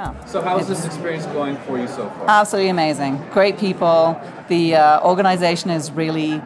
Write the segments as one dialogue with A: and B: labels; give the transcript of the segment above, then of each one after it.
A: Yeah.
B: So how's this experience going for you so far?
A: Absolutely amazing. Great people. The uh, organization is really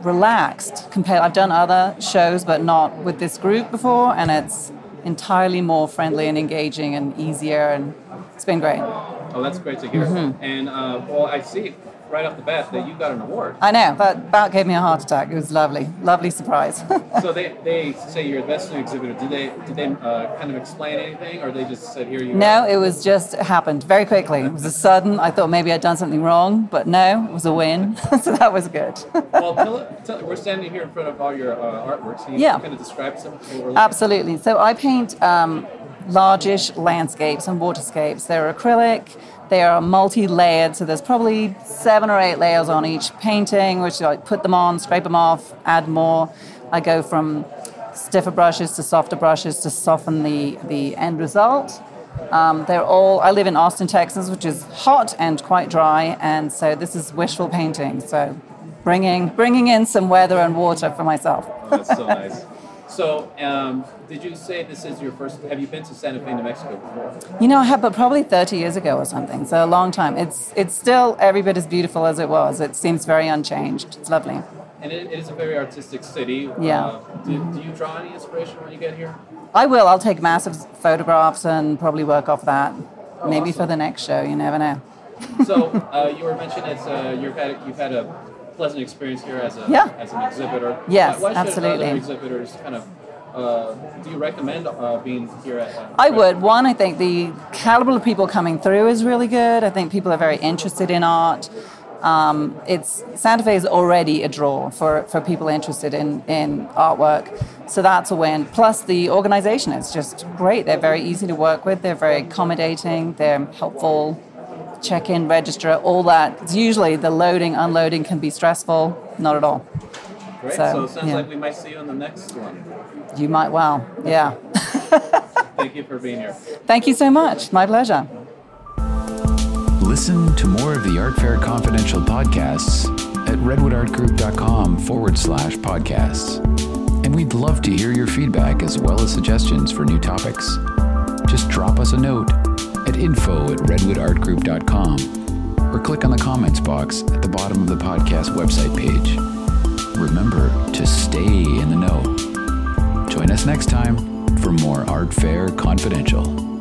A: relaxed. Compared, I've done other shows, but not with this group before, and it's entirely more friendly and engaging and easier, and it's been great.
B: Oh, that's great to hear.
A: Mm-hmm.
B: And uh, well, I see right off the bat that you got an award.
A: I know but that about gave me a heart attack. It was lovely, lovely surprise.
B: so they, they say you're the best new exhibitor. Did they did they uh, kind of explain anything, or they just said here you
A: no, it was just it happened very quickly. It was a sudden. I thought maybe I'd done something wrong, but no, it was a win. so that was good.
B: well, tell, tell, we're standing here in front of all your uh, artworks. Can you
A: Yeah.
B: kind of describe some? what we're looking
A: Absolutely. So I paint um, largish landscapes and waterscapes. They're acrylic. They are multi-layered, so there's probably seven or eight layers on each painting, which I put them on, scrape them off, add more. I go from stiffer brushes to softer brushes to soften the, the end result. Um, they're all. I live in Austin, Texas, which is hot and quite dry, and so this is wishful painting. So, bringing bringing in some weather and water for myself.
B: Oh, that's so nice. So, um, did you say this is your first? Have you been to Santa Fe, New Mexico before?
A: You know, I have, but probably 30 years ago or something. So a long time. It's it's still every bit as beautiful as it was. It seems very unchanged. It's lovely.
B: And it, it is a very artistic city.
A: Yeah.
B: Uh, do, do you draw any inspiration when you get here?
A: I will. I'll take massive photographs and probably work off that.
B: Oh,
A: Maybe
B: awesome.
A: for the next show. You never know.
B: So uh, you were mentioning it's uh, you've had you've had a pleasant experience here as a
A: Yeah.
B: as an exhibitor.
A: Yes,
B: why, why
A: absolutely.
B: Exhibitors kind of. Uh, do you recommend uh, being here at? Uh,
A: I would. One, I think the caliber of people coming through is really good. I think people are very interested in art. Um, it's Santa Fe is already a draw for, for people interested in, in artwork, so that's a win. Plus, the organization is just great. They're very easy to work with. They're very accommodating. They're helpful. Check in, register, all that. It's usually the loading, unloading can be stressful. Not at all.
B: Great.
A: so,
B: So, it sounds
A: yeah.
B: like we might see you on the next one.
A: You might well. Yeah.
B: Thank you for being here.
A: Thank you so much. My pleasure.
C: Listen to more of the Art Fair Confidential podcasts at redwoodartgroup.com forward slash podcasts. And we'd love to hear your feedback as well as suggestions for new topics. Just drop us a note at info at redwoodartgroup.com or click on the comments box at the bottom of the podcast website page. Remember to stay in the know. Join us next time for more Art Fair Confidential.